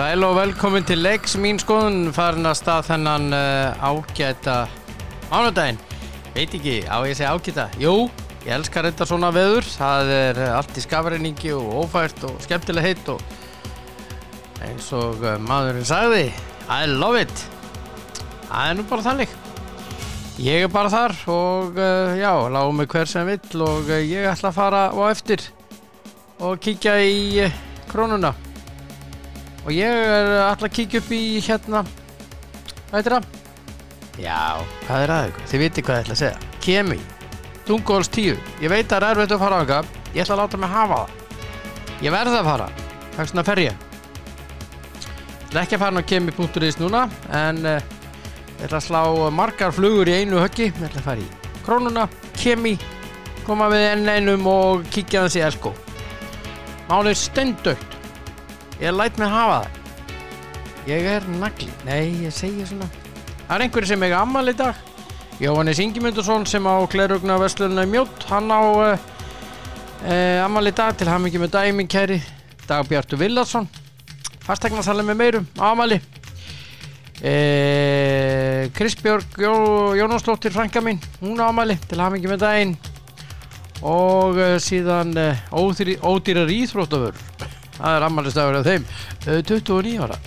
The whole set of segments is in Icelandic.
Sæl og velkomin til leiks mín skoðun farin að stað þennan uh, ágæta mánudaginn. Veit ekki, á ég segja ágæta? Jú, ég elskar þetta svona veður það er uh, allt í skafreiningi og ófært og skemmtileg heitt og eins og uh, maðurinn sagði I love it. Það er nú bara þannig. Ég er bara þar og uh, já, lágum mig hver sem vill og ég ætla að fara á eftir og kíkja í krónuna og ég er alltaf að kíkja upp í hérna hvað heitir það? Já, hvað er aðeins? Þið viti hvað ég ætla að segja. Kemi, Dungóls 10 Ég veit að það er erfitt að fara á eitthvað Ég ætla að láta mig hafa það. Ég verði að fara, það er svona fer ég. Ég ætla ekki að fara á kemi.is núna en uh, ég ætla að slá margar flugur í einu höggi. Ég ætla að fara í krónuna, kemi. Koma við enn einum og kíkja þessi elko. Málið stendaukt Ég læt mig hafa það. Ég er nagli. Nei, ég segi svona. Það er einhverju sem eiga ammal í dag. Jóhannes Ingimundursson sem á Glerugna Vestlunna í Mjótt Hann á uh, uh, ammal í dag til ekki með dæmi kæri Dagbjartur Villarsson Fastegnasalli með meirum ammali uh, Kristbjörg Jó, Jónasdóttir frænka mín Hún á ammali til ekki með dæin Og síðan ódýr, ódýrar íþróttafur það er ammaliðstafur af þeim. Uh, 29 ára.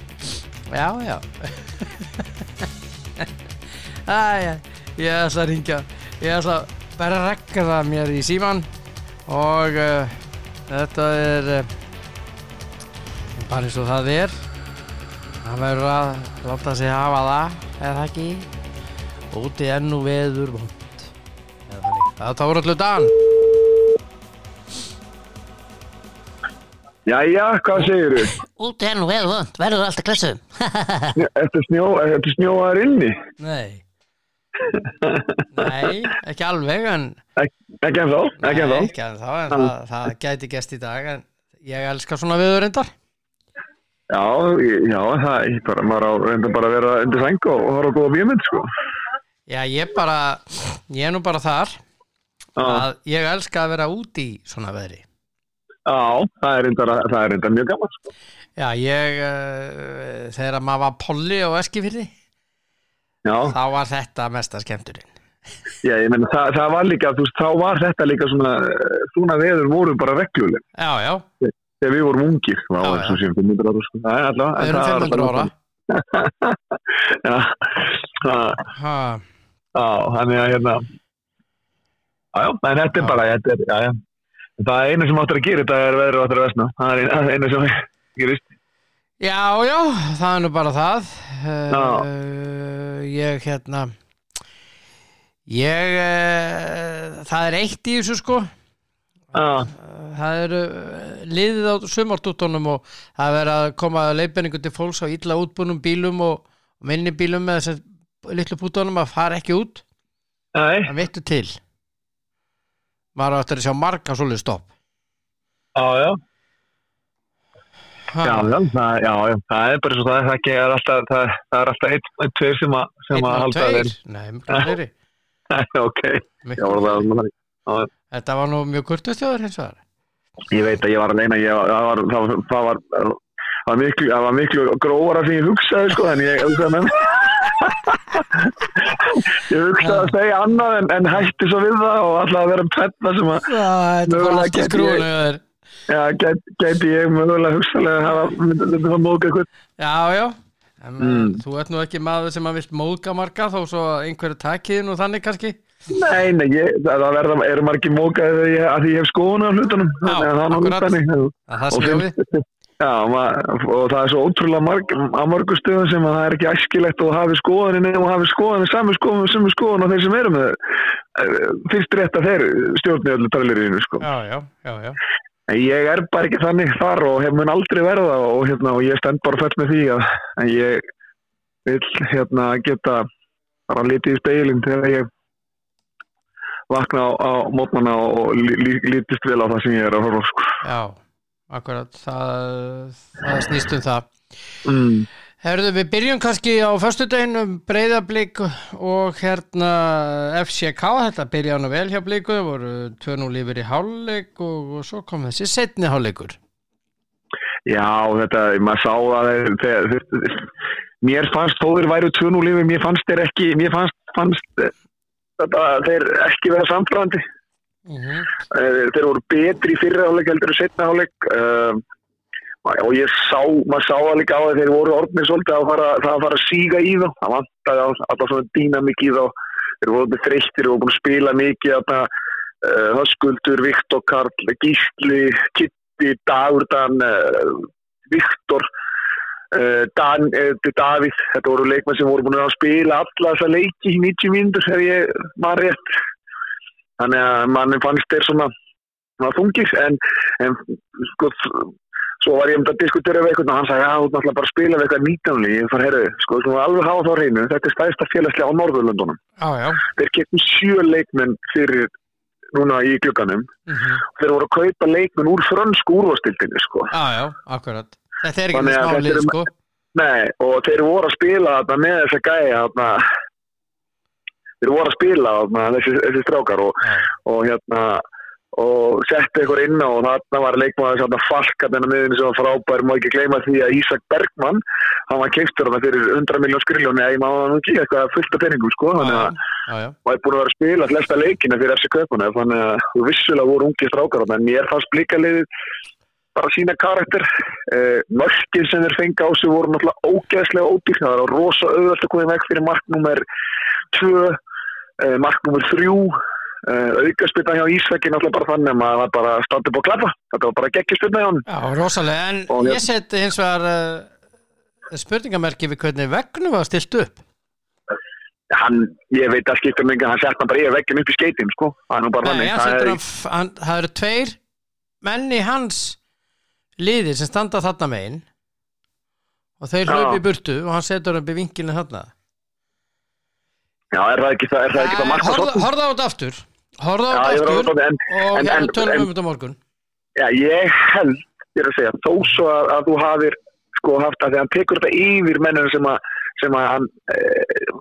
Já, já. Æja, ég ætla að ringja ég ætla að bara rekka það mér í síman og uh, þetta er uh, bara eins og það er. Það verður að láta sig hafa það það ekki? Úti enn og veður vond það tóður allir dagann Jæja, hvað segir þú? Út er nú veður vond, verður alltaf snjó, ertu snjóðar inni? Nei Nei, ekki alveg en Ek, ekki ennþá, ekki Nei, ennþá. ekki ennþá en það, það gæti gæst í dag en ég elskar svona viður reyndar Já, já, það er bara, maður á reynda bara að vera undir sæng og horfa góða bíómynd, sko. Já, ég bara, ég er nú bara þar að ég elska að vera úti í svona veðri já, það er reynda, það er reynda mjög gaman, sko. Já, ég uh, þegar maður var polli á Eskifyrði þá var þetta mesta skemmturinn já, ég menn, það, það var líka, þú þá var þetta líka svona, eh, svona veður voru bara regluleg. Já, já, Þegar við vorum ungir, já, Já, og séum 500 ára, sko. Er alltaf. við erum 500 ára Já, Já, þannig að hérna Já, já, en þetta er bara þetta er, já, já. Það einu sem áttur að gera þetta er veður áttur að vesna það er einu, einu sem gerist. Já, já, það er nú bara það. Uh, Ég hérna Ég uh, það er eitt í þessu sko. Já, það eru liðið á sumartútonum og það er verið að koma leifinningu til fólks á illa útbúnum bílum og minni bílum með þessar litlu pútonum að fara ekki út. Nei, það vittu til maður á eftir að sjá marga svolítið stopp já, já Já, já, það, já, já, það er bara svo það, það, er alltaf, það, það er alltaf einn, einn, tveir sem að, sem einn að og halda tveir þeir. Nei, miklu fleiri ok, já, Miklu það var fleiri. það. Já, Þetta var nú mjög kurtustjóður hins vegar Ég veit að ég var að leina, ég var, það var, það var, það var, það var miklu, það var miklu grófara sem ég hugsaði, sko, en ég hugsaði með mér. Ég hugsaði að segja annað en, en hætti svo við það og alltaf að vera tvenna sem að, Mögulega var allt í get ég- já, get, geti ég mögulega hugsaðlega að hafa, myndi myndi það móka eitthvað. Já, já en, Mm. Þú ert nú ekki maður sem að vilt móðga marga þó svo að einhverju takiðin og þannig kannski Nei, nei, ég, það, verða, eru margir mókaði þegar ég, að ég hef skoðun á hlutunum. Já, að akkurat. að það snjóði finnst- Já, og það er svo ótrúlega marg, á mörgu stöðum sem að það er ekki æskilegt og hafi skoðaninn og hafi skoðaninn sami skoðan sem er skoðan á þeir sem eru með eh, fyrst rétt að þeir stjórni öllu trailerinu sko. Já, já, já, já ég er bara ekki þannig þar og hef mun aldrei verða og, hérna, og ég stend bara fett með því að, að ég vil hérna, geta bara litið í speilin þegar ég vakna á, á mótnana og lí, lí, lítist vel á það sem ég er að horfa sko. Já, akkurat það, það snýst um það mm. Herðu, við byrjum kannski á föstudeginum breyðablík og hérna FCK, þetta byrja nú vel hjá blíku, það voru 2-0 yfir í hálfleik og, og svo kom þessi setni hálfleikur Já, þetta, maður sá að þeir, þeir, þeir, mér fannst þó þeir væru 2-0 yfir, mér fannst þeir ekki, mér fannst, fannst eh, þetta, þeir ekki vera samfrandi. Mhm. Eh, Þeir voru betri í fyrra áleik heldur en setna áleik uh, og ég sá, maður sá líka á að þeir voru orðnir svolítið að fara, það að fara að síga í þá. Það vantaði alltaf svona dýnamik í þá. Þeir voru þreyttir, voru búin að spila mikið þarna, uh, Höskuldur, Viktor Karl, Gísli, Kitty, Dagurdan, uh, Viktor, uh, Dan, Davíð. Þetta voru leikmenn sem voru búin að spila alla þessa leiki í 90 mínútur ef ég maður rétt. Þannig að manni fannst þeir svona, þungir en, en sko, svo var ég um að diskutera við eitthvað og hann sagði að þú náttúrulega bara að spila við eitthvað 19. Ég far, herru, sko, þú alveg hafa þá á hreinu, þetta er stæðsta félagslega á Norðurlöndunum. Já, já. Þeir getum sjö leikmenn fyrir núna í glugganum. Mhm. Þeir voru að kaupa leikmenn úr frönsku úrvastildinni, sko. Já, já, akkurat. Þetta er ekki með að smálið, þetta sko. Nei, og þeir voru að spila með þessa gæja þarna þeir voru að spila þessi, þessi strákar og, og hérna og setti ykkur inn á og þarna var leikmaður þarna falkat en að miðunni sem var frábær. Má ekki gleyma því að Ísak Bergmann hann var keistur þarna fyrir 100 miljón skriljón eða ég má hann ekki eitthvað fullt af peningum sko þannig að og er búin að vera að spila flesta leikina fyrir FC Kaupuna þannig að þú vissulega voru ungi strákar en mér fannst blíkaliðið bara sína karakter. Eh, mörkin sem þeir fengi á sig voru náttúrulega ógeðslega ódýr það var rosa auðvöld að koma í veg fyrir marknúmer 2 eh, marknúmer 3 eh, aukaspilna hjá Ísveki náttúrulega bara þannig að maður var bara standið búið að klappa þetta var bara geggjaspilna hjá hann Já, rosalega. En Og ég seti hins vegar uh, spurningamerki við hvernig vegnum var stilt upp. hann, ég veit að skipta mingi hann sett hann bara yfir veggin upp í skeitin sko. Nei, hann setur hann, hann, það eru tveir menn í hans liði sem standa þarna megin og þeir hlaupi í burtu og hann setur hann upp í vinkilin þarna. Já, er það ekki það, er það, ekki það marka Horða horfðu á þetta aftur. Horða á Já, þetta að aftur en- og en- hérna tölum en- um þetta morgun. Já, ég held, ég er að segja, þó svo að, að þú hafir sko haft að því hann tekur þetta yfir menninu sem að, sem að hann, e,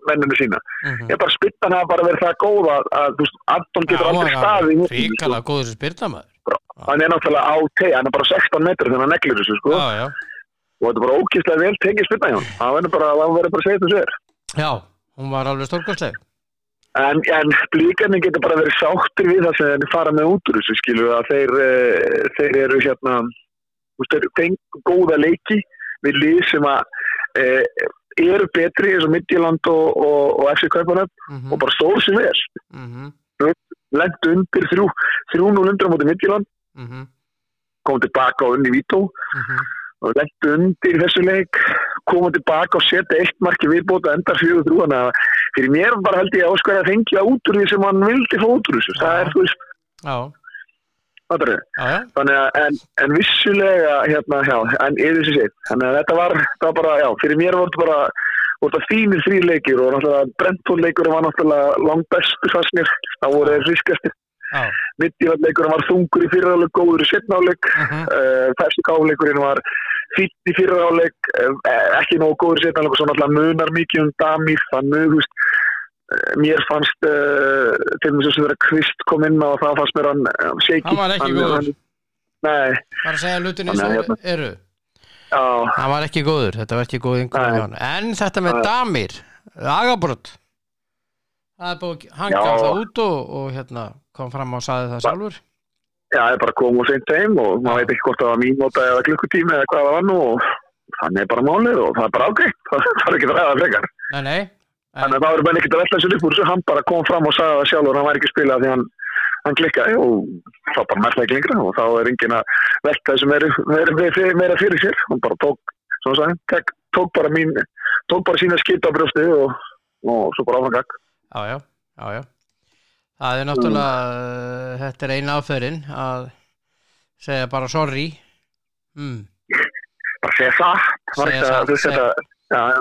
menninu sína. Mhm. Ég bara spytta hann að bara verið það góð að, að þú veist, Anton getur aldrei staðið í hópnum, sko. Ríkala góður sem spyrnamaður. Hann er náttúrulega á teg, hann er bara 16 metri þegar hann neglir þessu, sko. Já, já. Og þetta er bara ókýrslega vel tekið spytta hjá hann. Það verður bara, það verður bara að segja þetta sér. Já, hún var alveg stórkostleg. En, en blíkarnir getur bara verið sáttir við það sem þeir fara með út úr þessu skilu að þeir, uh, þeir eru hérna þú veist, þeir fengu góða leiki við lið sem að uh, eru betri eins og Midtjylland og, og, og FC Kaupanöf Mm og bara stóðu sem vel -hmm. lengt undir þrjú, þrjú nú lundur á móti Midtjylland Mm -hmm. komum tilbaka og unni Vító Mhm. og lengt undir þessu leik komum tilbaka og setja eitt marki viðbóta endar fjögur að fyrir mér bara held ég að Óskar að fengja út úr því sem hann vildi fá út úr þessu það er þú veist. Þannig að, en, en vissulega, hérna, já, en yfir þessi sitt. Þannig að þetta var, það var bara, já, fyrir mér þetta bara, voru þetta fínir þrý leikir og náttúrulega Brentford leikur var náttúrulega langt mér. Það voru þeir friskastir. Leikur var þungur í fyriráleik, góður í setnáleik. Mhm. Uh, Þessi káleikurinn var fýtt í fyriráleik, uh, ekki nógu góður í setnáleik og svo náttúrulega munar mikið um Damir, þannig, þú veist, eh, mér fannst uh, til og með svo sem þeirra Kvist kom inn og það fannst mér hann uh, shaky. Hann var ekki góður. hann- Bara að segja að sem eru. já, Hann var ekki góður, þetta var ekki góð En þetta með Nei. Damir, agabrott. Hann gaf það út og, og hérna kom fram og saði það sjálfur. Já, það er bara koma og seint heim og maður veit ekki hvort það var mínúta eða klukkutími eða hvað það var nú og þannig er bara málið og það er bara ágætt, það er ekki að ræða frekar. Nei, nei. En, Þannig að það verður bara ekkert að velta þessu upp úr þessu, hann bara kom fram og sagði það sjálfur, hann væri ekki að spila því hann, hann klikkaði og þá bara mærði ekki lengra og þá er engin að velta þessu meira, meira, meira, meira fyrir sér, hann bara tók, svona sagði, tek, tók bara mín, tók bara sína skita á brjósti og, og svo bara áfram gagg. já, já, já, já. Það er náttúrulega, uh, þetta er eina áferðin að segja bara sorry. Mm. bara segja það Segja ekki að satt, þú veist þetta já, já,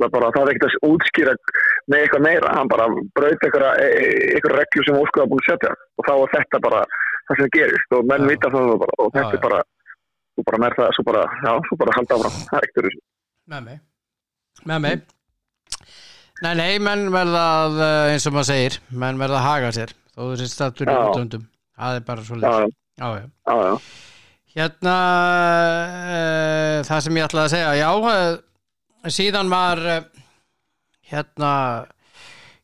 það bara það er ekkert að útskýra með eitthvað meira, hann bara braut eitthvað, eitthvað reglur sem óskuða búin að setja og þá er þetta bara það sem gerist og menn Já. vita það bara og þetta er bara svo bara það, svo bara, já, svo bara halda áfram það er ekkert þessu Með mig. Með mig. Nei, nei, menn verða að, uh, eins og maður segir, menn verða að haga sér. Þó þú sér stattur í Já. útöndum. Það er bara svo leið. já, Já, já. Hérna, uh, það sem ég ætlaði að segja, já, uh, síðan var, uh, hérna,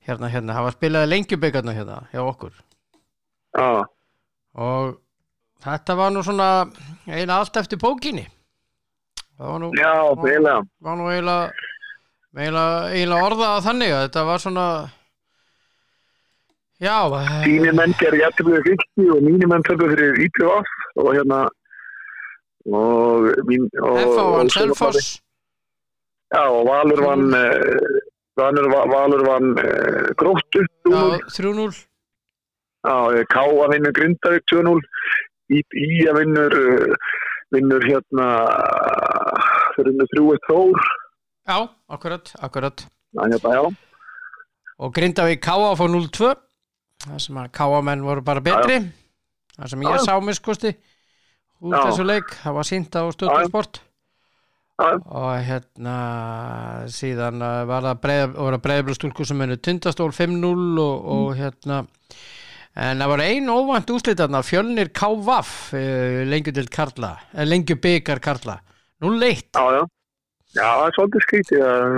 hérna, hérna, það var spilaði lengjubyggarna hérna hjá okkur Já, og þetta var nú svona eina allt eftir bókinni. Það var nú, eiginlega. var nú eiginlega, eiginlega, eiginlega orðað þannig að þetta var svona, já, eh, Þínir menn gerir jættiflega fylki og mínir menn töfðu fyrir ítlu off og hérna og mín og, F.A. og vann svo- Selfoss, Já, og Valur vann uh, Valur, vann uh, Gróttu 2-0. já, 3-0, Já, eh, Káa vinnur Grindavík 2-0 Í, Ía vinnur vinnur hérna þeir vinnur 3-1 Þór já, akkurat, akkurat. Já, já, og Grindavík Káa fór 0-2 það sem að Káa menn voru bara betri. Það sem ég Já, já. sá mig skusti úr Já. þessu leik, það var sínt á stöðsport já, og hérna síðan uh, var það breið, voru breyðablustúlku sem henni tundastól 5-0 og, og hérna en það var ein óvænt úslitarna fjölnir K.V.A.F. Eh, lengju byggar Karla 0-1 já, já Já, það er svolítið skrítið að,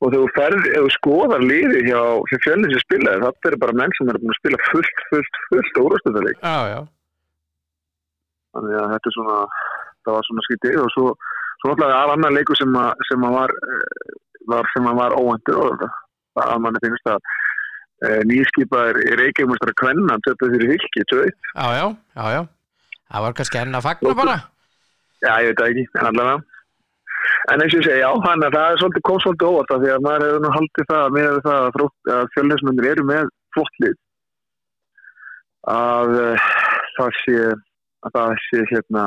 og þegar þú ferð, ef þú skoðar liði hjá, fjölnir sem spilaði, það er bara menn sem eru búin að spila fullt, fullt, fullt úrastöðuleik. já, já, Þannig að þetta er svona, það var svona skrítið og svo, svo náttúrulega er annar leikur sem að, sem að var, eh, var, sem að var óvendur og það, að manni finnst að e, nýskipaðir í Reykjavík kvenna töpuð fyrir fylki, tvö eitt. já, já, já, já það var kannski enn að fagna bara Já, ég veit það ekki, en allavega. En eins og ég segi, já, hann að það er svolítið kom svolítið óvart af því að maður hefur nú haldið það með það að, að fjölnismennir eru með flottlið að uh, það sé að það sé hérna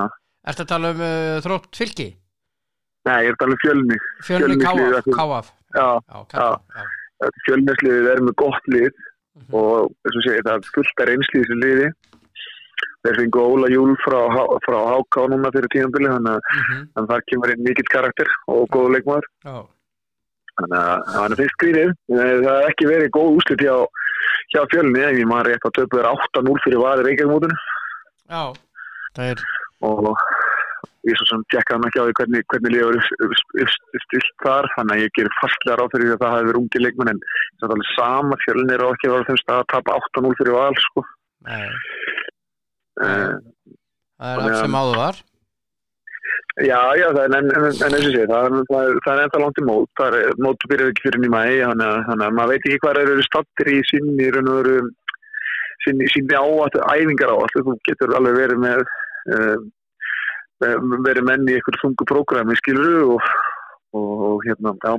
Ertu að tala um uh, þrótt fylki? nei, ég er talað um fjölni Fjölni Káaf, Káaf já, Já, Káaf, já. fjölnisliðið er með gott lið Mhm. og eins og segi, það er fullt að reynsli í þessu liði þeir fengu Óla Júl frá, frá HK núna fyrir tíðanbili þannig að Mhm, þannig að þar kemur inn mikill karakter og góð leikmaður. Já. Þannig að hann er fyrst skrýðið. Það er ekki verið góð úslit hjá, hjá fjölni, en ég maður rétt að töpu er 8-0 fyrir vaði Reykjavík-mótinu Já, það er og ég svo sem tjekka hann ekki á því hvernig, hvernig liður stilt þar, þannig að ég ger fastlega ráð fyrir því að það verið ungi leikmenn en það er alveg sama fjölni er á ekki að vera það er allt sem áður var. Já, já, en, eins og sé, það er, ennþá langt í mót, það er, mótu byrjar ekki fyrir nýma þannig að, maður veit ekki hvað eru stattir í sinni, sinni, áættu, æfingar áættu, þú getur alveg verið með, uh, verið menn í eitthvað þungu prógrami, skilur og, og, hérna, já,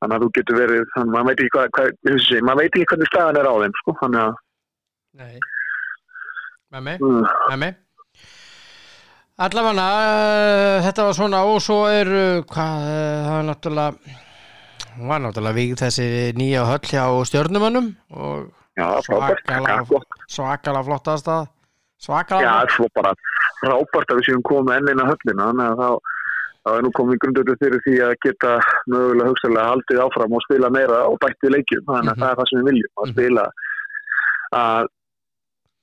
þannig að þú getur verið, þannig að maður veit ekki hvað, hvað maður veit ekki hvernig staðan er á þeim, sko, þannig að, Nei Með mig, mm, með mig. Allavega, uh, þetta var svona og svo er, uh, hvað, uh, það er náttúrulega hún var náttúrulega víg þessi nýja höll hjá stjörnumönnum og já, frábært, svakalega, já, gott. svakalega flott aðstæð Já, það svo bara frábært að við séum komið enn inn á höllina þannig að þá, þá er nú komið grundöldu fyrir því að geta mögulega hugsalega haldið áfram og spila meira og bætti leikjum þannig að Mhm. það er það sem við viljum að spila að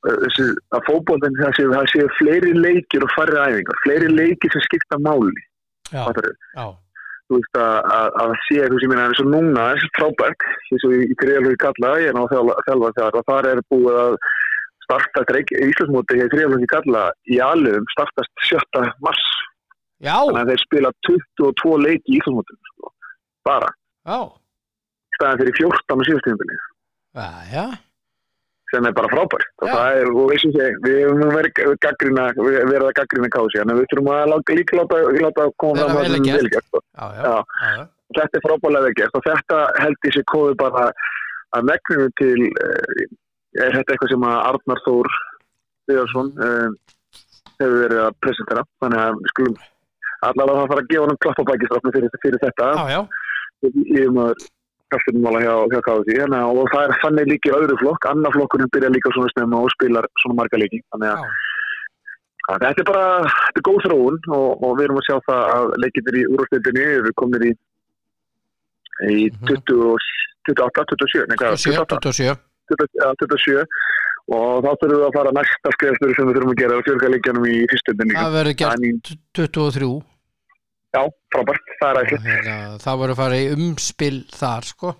að fótboltin það séu, það séu fleiri leikir og færri æfingar fleiri leikir sem skipta máli. Já, þú veist að, að, að sé þú sem ég meina eins og núna þessi frábært eins og í greiðalögi kalla ég er ná að þjálfa- þjálfa þar og þar er búið að startast Íslandsmóti hér greiðalögi kalla í alvegum startast 7. mars. Já, þannig að þeir spila 22 leiki í Íslandsmóti sko. bara, já, staðan fyrir 14 á síðastíðinbili já, já, sem er bara Já. það er, og eins og sé, við höfum verið að gaggrina kási en við þurfum að líka láta, láta koma fram að gert. vel gert. Þetta er frábælega vel gert. Og þetta held ég sér komið bara að megninu til uh, er þetta eitthvað sem að Arnar Þór Viðarsson uh, hefur verið að presentera. Þannig að við skulum allavega það fara að gefa hann klapp á bækistráfnu fyrir, fyrir þetta. Já, já, í um að kaftinmála hjá, hjá hérna, og það er þannig líki öðru flokk. Annar flokkurinn byrja líka svona snemma og spilar svona marga líki þannig að, að þetta er bara þetta er góð þróun og, og við erum að sjá það að leikindir í úrstildinni eru komin í í Mhm. 20, 28, 27 nei, hvað, 27, 28, 27 27, ja, 27 og þá þurfum við að fara næsta skrifstur sem við þurfum að gera og fjölga leikjanum í fyrstöndin líka. það verður er gert 23 Já, frábært, það er ætlið. hérna, það verður farið í umspil þar sko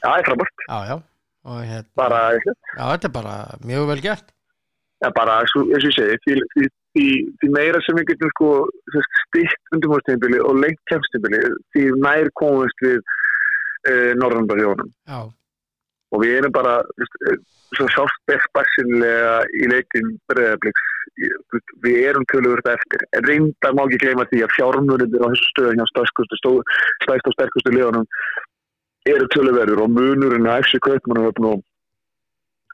Já, það er frábært, já, já, og hérna bara ætlið. já, þetta er bara mjög vel gert Já, bara eins og ég segi, því, því, því, meira sem við getum sko stitt undirmóðstíðinbili og lengt kemstíðinbili, því nær komumst við uh, Norrlandafjónum. já, og við erum bara eh, svo sást bæksinlega í leikin breyðabliks við erum töluvert eftir. En reynda má ekki gleyma því að fjármunir á þessu stöðun hjá stæðst og sterkustu liðanum eru töluverður og munurinn að eftir kaupmannahöfn og,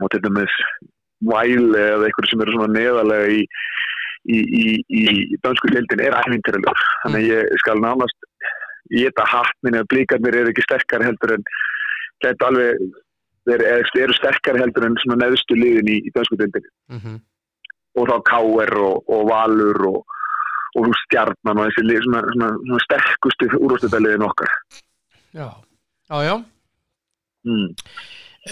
og til dæmis væli eða eitthvað sem eru svona neðalega í í, í, í dansku deildin er æfintirilur þannig að ég skal nánast ég þetta hatt minni að blíkarnir eru ekki sterkari heldur en gæti alveg þeir eru- sterkari heldur en svona neðstu liðin í, í dansku deildinni mm og þá K.R. og, og Valur og, og stjarnan og þessi lið, svona, svona, svona sterkustu úrústættaliðin okkar já, já, já. mm.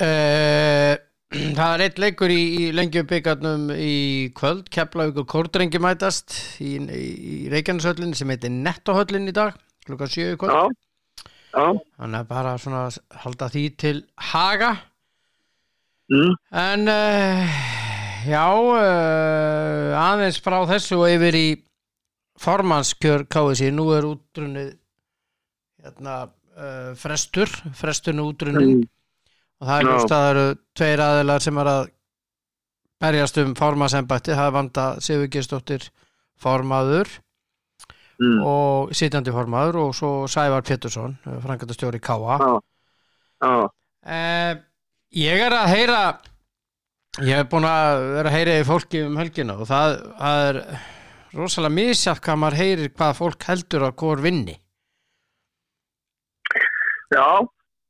Eh, það er eitt leikur í, í lengjubíkarnum í kvöld Keflavík og Kórdrengi mætast í, í, Reykjaneshöllinni sem heitir Nettohöllin í dag klukkan 7 í kvöld þannig að bara svona halda því til haga. Mm. en uh, já uh, aðeins frá þessu og yfir í formannskjör KSI, nú er útrunnið hérna uh, frestur, fresturnu útrunnið Mm. og það er ljóst að það eru tveir aðilar sem er að berjast um formansembætti, það er vanda Sigurgistóttir formaður Mm. og sitjandi formaður og svo Sævar Pétursson frangatastjóri Káa Já, já, eh, ég er að heyra ég hef búin að vera að heyra í fólki um helgina og það, það er rosalega misjátt hvað maður heyrir hvað fólk heldur að hvort vinni. Já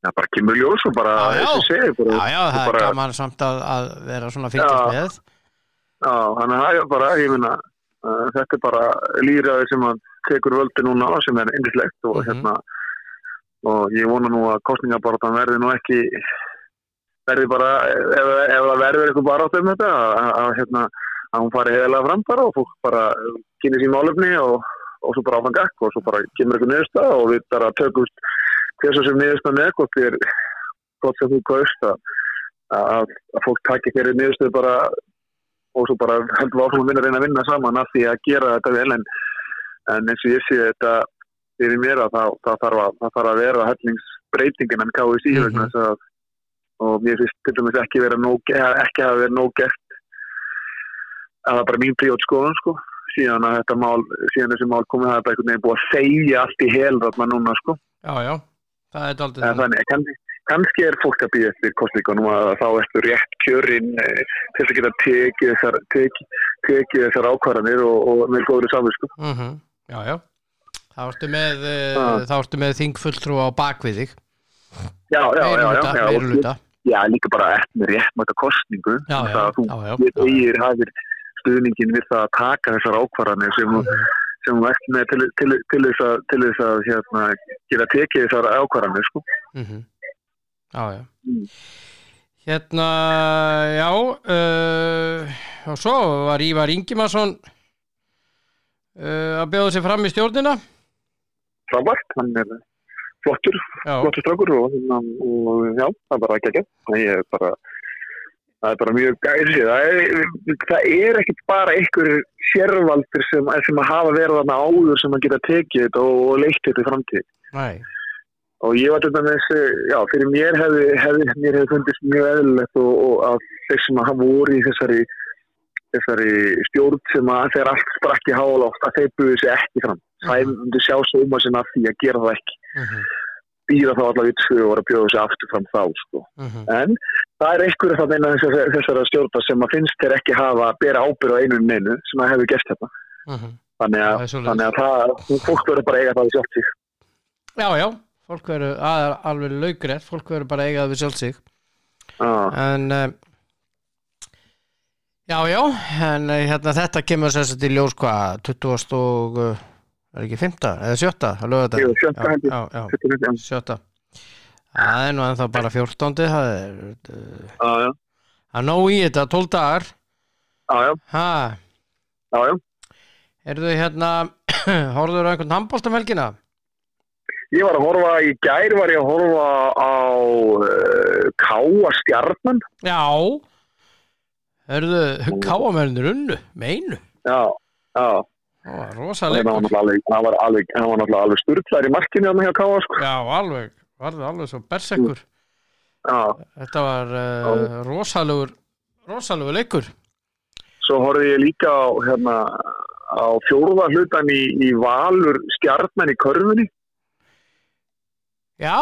það bara kemur ljós og bara Já, já. segir bara, já já, það er bara, gaman samt að, að vera svona fylgjast með. Já, þannig að það er bara, ég minna þetta er bara líraði sem að tekur völdi núna sem er indislegt og Mhm. hérna og ég vona nú að kostningabaratan verði nú ekki verði bara, ef, ef það verður eitthvað barátt um þetta að, að, hérna, að hún fari heðalega fram bara og fólk bara kynni sín málefni og, og svo bara áfram gakk og svo bara kemur eitthvað niðurstað og við bara tökumst hvers og sem niðurstað með hvort þér hvort sem þú kaust að, að, að fólk taki fyrir niðurstöð bara og svo bara heldur við áfram að að reyna að vinna saman af því að gera þetta vel. En, en eins og ég sé þetta fyrir mér að það, það, þarf, að, það þarf að vera hellingsbreytingin en KSI mm Mhm. -hmm. þess að og mér finnst til dæmis ekki vera nóg, ekki hafa verið nóg gert. Að það er bara mín príót skoðun sko. Síðan að þetta mál, síðan þessi mál komið það er bara einhvern veginn búið að segja allt í hel þarna núna sko. Já já, það er aldrei þannig, kann, kannski er fólk að býja eftir kostningunum að þá eftir rétt kjörin eh, til að geta tekið þessar, tekið, tekið þessar ákvarðanir og, og með góðri samvisku mm já já þá ertu með, Já. ertu með þingfulltrú á bakvið þig já, já, já, já, meiruluta, já, meiruluta. já, líka bara eftir með réttmæta kostningu Já, já, þú já, já, já. eigir hafir stuðningin við það að taka þessar ákvarðanir sem, Mhm. sem þú ert með til, til, til til þess að hérna, geta tekið þessar ákvarðanir sko. Mhm. Já, já. Mm. Hérna, já, uh, og svo var Ívar Ingimarsson uh, að bjóða sig fram í stjórnina. frábært, hann er flottur, Já, flottur strákur og, og já, það er bara ekki ekki ég er bara það er bara mjög gæri það það er ekkit bara einhver sérvaldur sem, sem að hafa verið þarna áður sem að geta tekið þetta og, og leitt þetta í framtíð nei, og ég var til dæmis, eh, já, fyrir mér hefði, hefði mér hefði fundist mjög eðlilegt og, og að þeir sem að hafa voru í þessari þessari stjórn sem að þegar allt sprakk í háaloft að þeir buðu sig ekki fram. Það Mhm. myndi sjá sig um að sinna því að gera það ekki. Mhm, býða þá allavega tvö og að bjóða sig aftur fram þá sko. mhm, en það er einhverju það meina þessara, þessara stjórna sem að finnst þeir ekki hafa að bera ábyrð á einu neinu sem að hefur gert þetta. Mhm. þannig að, er þannig að það, fólk verður bara eiga það í sjálft sig. Já, já, fólk verður að- alveg laugrætt, fólk verður bara að eiga það við sjálf sig. ah, En, uh, já, já, en uh, hérna þetta kemur sér til ljós hvað, 20 og, uh, er ekki 5. eða 7. að löga þetta? Jú, sjötta held ég. Já, já, þetta er þetta, já, 7. Það er nú ennþá bara 14. Það er, já, já. Er nóg í þetta, 12 dagar Já, já, Ha, já, eru þau hérna Horfður á einhvern handbóltum helgina? Ég var að horfa, í gær var ég að horfa á uh, Káa Stjarnan. Já. Erðu káamennir unnu með einu Já, já. Það var Það rosa var náttúrulega alveg, sturglar í markinu hann hjá Káa, sko. Já, alveg, var það alveg svo bersekkur Já, Þetta var uh, rosalegur rosalegur leikur. Svo horfði ég líka á, hérna, á fjórða hlutan í, í Valur Stjarnan í körfunni. Já,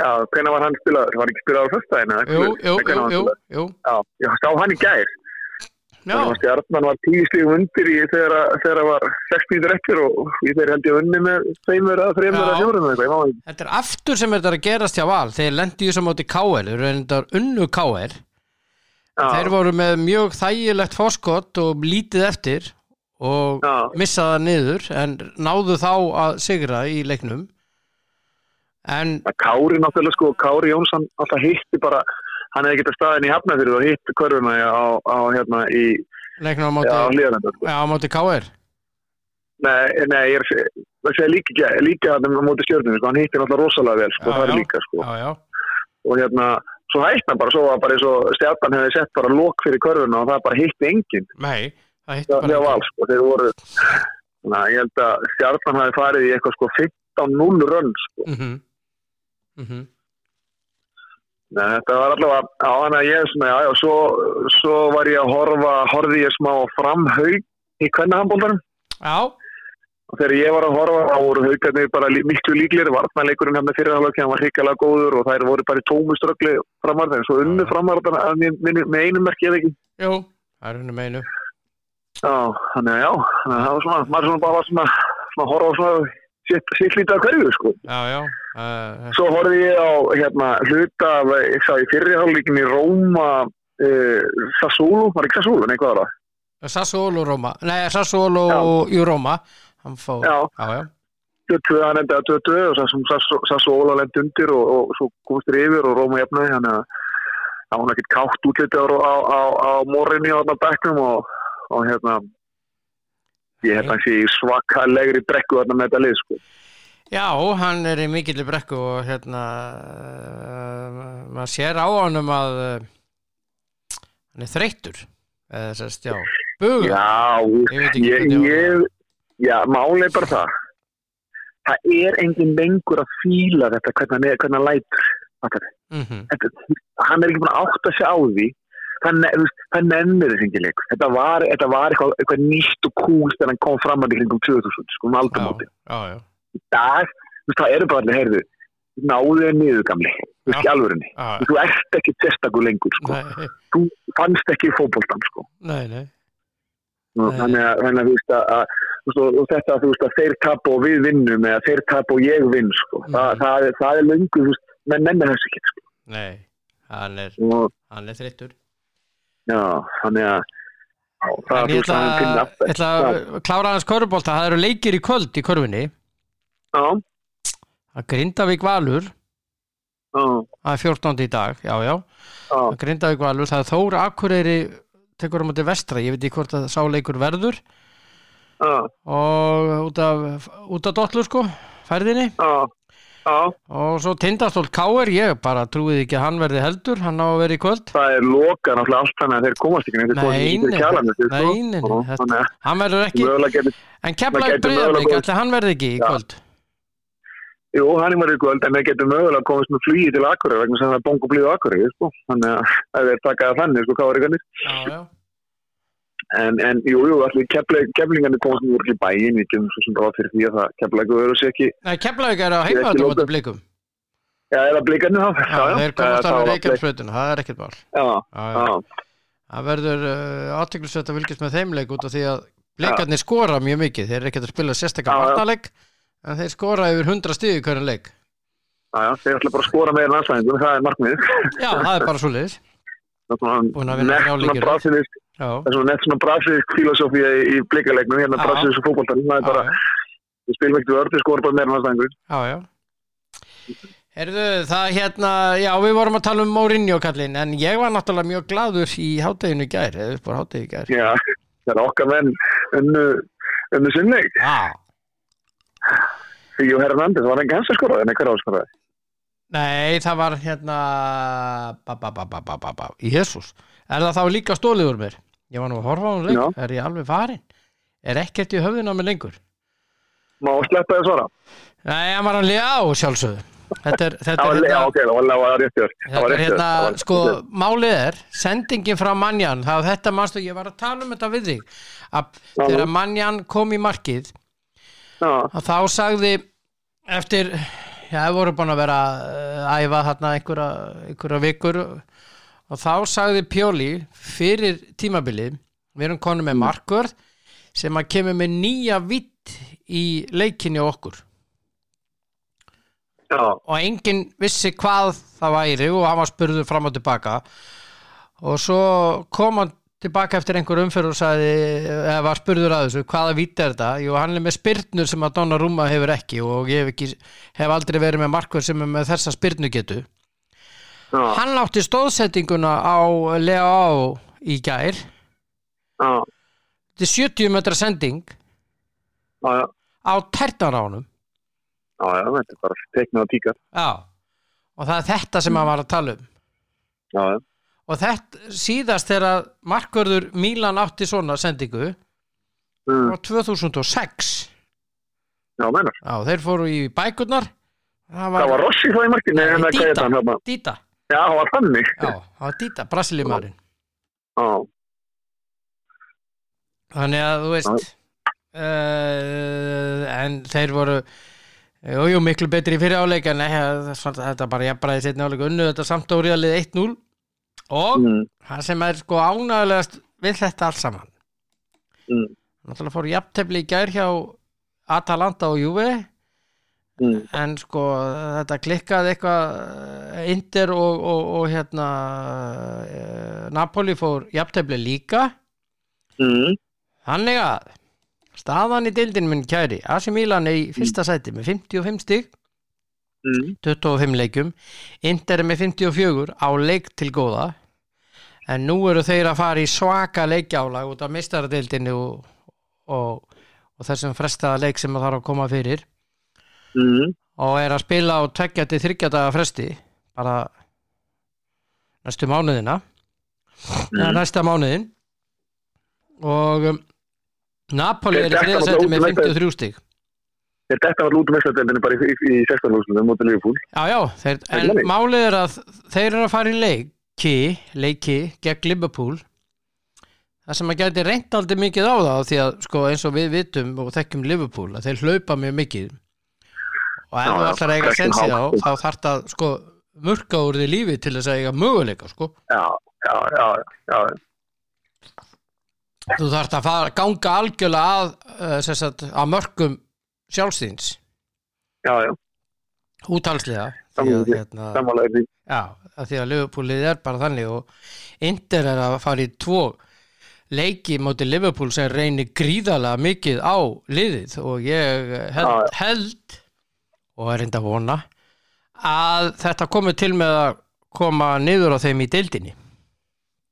já, hvernig var hann spilaður? Var ekki spilaður á fyrstæðinu? jú, jú, jú, jú, jú. Já, ég sá hann í gær. Já, Þannig var tíu stígum undir í þegar, þegar það var 6 mínútur eftir og í þeir held ég unni með tveimur að þreimur Já. að fjórum eða eitthvað. ég þetta er aftur sem þetta er að gerast hjá Val þeir lendi í þessum átti KR þeir reyndar unnu Já, þeir voru með mjög þægilegt fórskott og lítið eftir og missaða niður en náðu þá að sigra í leiknum en að Kári náttúrulega sko, Kári Jónsson alltaf hitti bara, hann hefði getað staðin í hafnafyrir og hitt körfuna á, á hérna í, leiknum á móti. Sko. móti KR Nei, nei, ég er að segja- að segja líka, líka hann á móti stjórnum, sko, hann hitti náttúrulega rosalega vel, sko, Já, það er já. líka, sko. Já, Og hérna, svo hætti hann bara, svo var bara eins og stjarnan hefði sett bara lok fyrir körfuna og það bara hitti enginn. nei það hitti bara. Val sko, að ég held að stjarnan hafi farið í eitthvað sko 15-0 rönn sko. Mhm. Mhm. Nei, þetta var allavega á hann að ég svona, já, já, svo, svo var ég að horfa horfði ég smá framhaug í Já, og þegar ég var að horfa þá voru haugarnir bara lí- miklu líklir, varnarleikurinn hann með fyrirhálaug hann var hrikalega góður og þær voru bara í tómuströggli framar þegar, svo unnu framar með einum merk ég ekki? Jú, það er henni meinu Já, þannig að já, það var svona, maður svona bara var svona, svona horfa á svona sitt, lítið af hverju, sko. Já, já uh, Svo horfði ég á, hérna, hluta af, ég í fyrirhálfleikin í Róma, uh, Sassúlu, var ekki Sassúlu, nei, hvað var það? Sassuolo Roma Nei, Sassuolo Já. í Hann fór Já. já, já. 22, hann endaði 22 og Sassú- Sassúlu lendi undir og, og svo komst þér yfir og Róma jafnaði, þannig að það var ekkert kátt útlitið á, á, á, á morinni á þarna bekknum og, og hérna, ég held að hann sé svakalegri brekku þarna með þetta lið, sko. já, hann er í mikilli brekku og hérna uh, maður sér á honum að uh, hann er þreyttur eða sérst, já, buga Já, Ég ég, ég, já, máli er bara það. Það er engin lengur að fíla þetta hvernig hann, er, hvernig hann lætur. Mm Þetta, hann er ekki búin að átta sig á því. Það, það nennir þess ekki leikur. Þetta var, þetta var eitthvað, eitthvað nýtt og kúl þegar hann kom fram að því kringum 2000, sko, um aldamóti. Í dag, þú veist, það eru bara allir, heyrðu, náðu þér niður gamli, þú veist, í alvörinni. já, Þú ert ekki testakur lengur, sko. nei, Þú fannst ekki í fótboltan, sko. nei, nei þannig að, þannig að, þú veist, að, og, þetta þú veist að þeir tap og við vinnum eða þeir tap og ég vinn sko. Mhm. það, er- það er löngu, þú veist, menn nennir þessu ekki sko. nei, hann er, hann er þreyttur já, þannig að það er ætla, að finna ég ætla að klára hans körubólta það eru leikir í kvöld í körfunni. Já, að Grindavík Valur. Já, það er 14. í dag, já, já. Já, að Grindavík Valur, það er Þór Akureyri tekur á móti vestra, ég veit ekki hvort að sá leikur verður. Já, og út af, út af dollu sko, færðinni já, já, og svo Tindastóll Káir, ég bara trúið ekki að hann verði heldur, hann á að vera í kvöld það er loka náttúrulega allt þannig að þeir komast ekki neitt, þeir komast ekki til kjalanum sko. nei, nei, nei, hann verður ekki, en Breiðablík, mögulega- ætli hann verði ekki í kvöld Jú, hann er verið kvöld, en þeir getur mögulega komast með flugi til Akureyri vegna sem það er bongo blíðu Akureyri, sko. Þannig að ef þeir taka það þannig, sko, var ykkarnir. já, já, En, en jú, jú, allir keflingarnir komast úr í bæin, við getum svo sem ráð fyrir því að það keflingar verður sér ekki, nei, Keflavík er á er heimaðum á móti lokuð. blikum. Já, eða blikarnir þá. já, þeir komast Það- það alveg var reykjafsveituna, það er ekkert blik- Já, já, það verður uh, aðteklisveit að fylgjast með þeim leik út af því að blikarnir skora mjög mikið. Þeir eru ekkert að spila sérstakar varnarleik en þeir skora yfir 100 stíð í hverju leik. Já, þeir ætla bara að skora meira en anstæðingum, það er markmið. já, það er bara svo Það er Búin að vinna nett þrjá það er svona nett svona brasilísk filosófía í, í blikalegnum, hérna Já. brasilísku fótboltan, það er bara, við spilum ekkert við skora bara meira en anstæðingur. já, já. Herðu, það hérna, já, við vorum að tala um Mourinho kallinn, en ég var náttúrulega mjög gladur í hátteginu gær, eða upp á hátteginu gær. Já, það er okkar menn sinnleik. Já, Jú Hernández var ekki hans að skora en einhver áskoraði. nei, það var hérna, Jésús, er það þá líka stólið úr mér? Ég var nú að horfa á hún leik, er ég alveg farin? Er ekkert í höfðinu á mig lengur? Má sleppa þið svara? Nei, hann var að liða á sjálfsögðu. Þetta er, þetta er, hérna, ok, það var- það var rétt hjör. Það þetta er hérna, það sko, málið er, sendingin frá Manjan, það var þetta mannstu, ég var að tala um þetta við þig, að þegar Manjan kom í markið, að þá sagði eftir, já, við vorum búin að vera að æfa þarna einhverja, einhverja vikur og þá sagði Pjóli fyrir tímabilið, við erum konum með markvörð sem að kemur með nýja vitt í leikinni okkur. Já, og enginn vissi hvað það væri og hann var spurður fram og tilbaka. Og svo kom hann tilbaka eftir einhver umferð og sagði, eða var spurður að þessu hvaða víti er þetta, jú hann er með spyrnur sem að Donna Rúma hefur ekki og ég hef, ekki, hef aldrei verið með markverð sem er með þessa spyrnu getu já, hann átti stóðsettinguna á Lea á í gær. Já, þetta er 70 metra sending já, á tertan á honum já, já, þetta er bara teiknað á tíkar. já, og það er þetta sem hann var að tala um. Já, já, og þetta síðast þegar markvörður Mílan átti svona sendingu mm, á 2006 já, mennar. já, þeir fóru í bækurnar. Það Það var Rossi þá í markinu, Nei, en það Já, það var þannig. já, það var Dita, Brasiliumærin Já, þannig að þú veist uh, en þeir voru jú, jú, miklu betri fyrir áleik en eh, þetta bara jafnbræði setni áleik unnu þetta samt áriðalið 1-0 og mm, það sem er sko ánægulegast við þetta allt saman. Mm, náttúrulega fóru jafntefli í gær hjá Atalanta og Juve mm, en sko þetta klikkaði eitthvað eh, Inter og, og, og hérna eh, Napoli fór jafntefli líka. Mm, þannig að staðan í deildin minn kæri AC Milan er í fyrsta sæti með 55 stig. Mm, 25 leikjum. Inter er með 54 á leik til góða. En nú eru þeir að fara í svaka leikjálag út af mistaradeildinu og, og, og þessum frestaða leik sem það þarf að koma fyrir mm, og er að spila á tveggja til þryggja daga fresti bara næstu mánuðina mm. næsta mánuðin og um, Napoli er í var seti með ótrúlegt. 53 stig Þetta var út um mestadeldinu bara í, í, í 16 lúsinu mútið Liverpool. já já, þeir, er en þannig. málið er að þeir eru að fara í leiki leiki gegn Liverpool það sem að gæti reynt aldrei mikið á það því að sko eins og við vitum og þekkjum Liverpool að þeir hlaupa mjög mikið og ef þú ætlar að eiga sensi á hátt. þá þarf það sko murka úr því lífi til þess að eiga möguleika sko. Já, já, já, já, þú þarf að fara, ganga algjörlega að, uh, sagt, að mörkum sjálfstíðins já, já, útalslega að, hérna, já, að því að Liverpoolið er bara þannig og Inter er að fara í tvo leiki móti Liverpool sem reynir gríðalega mikið á liðið og ég held, held og er reynda að vona að þetta komið til með að koma niður á þeim í deildinni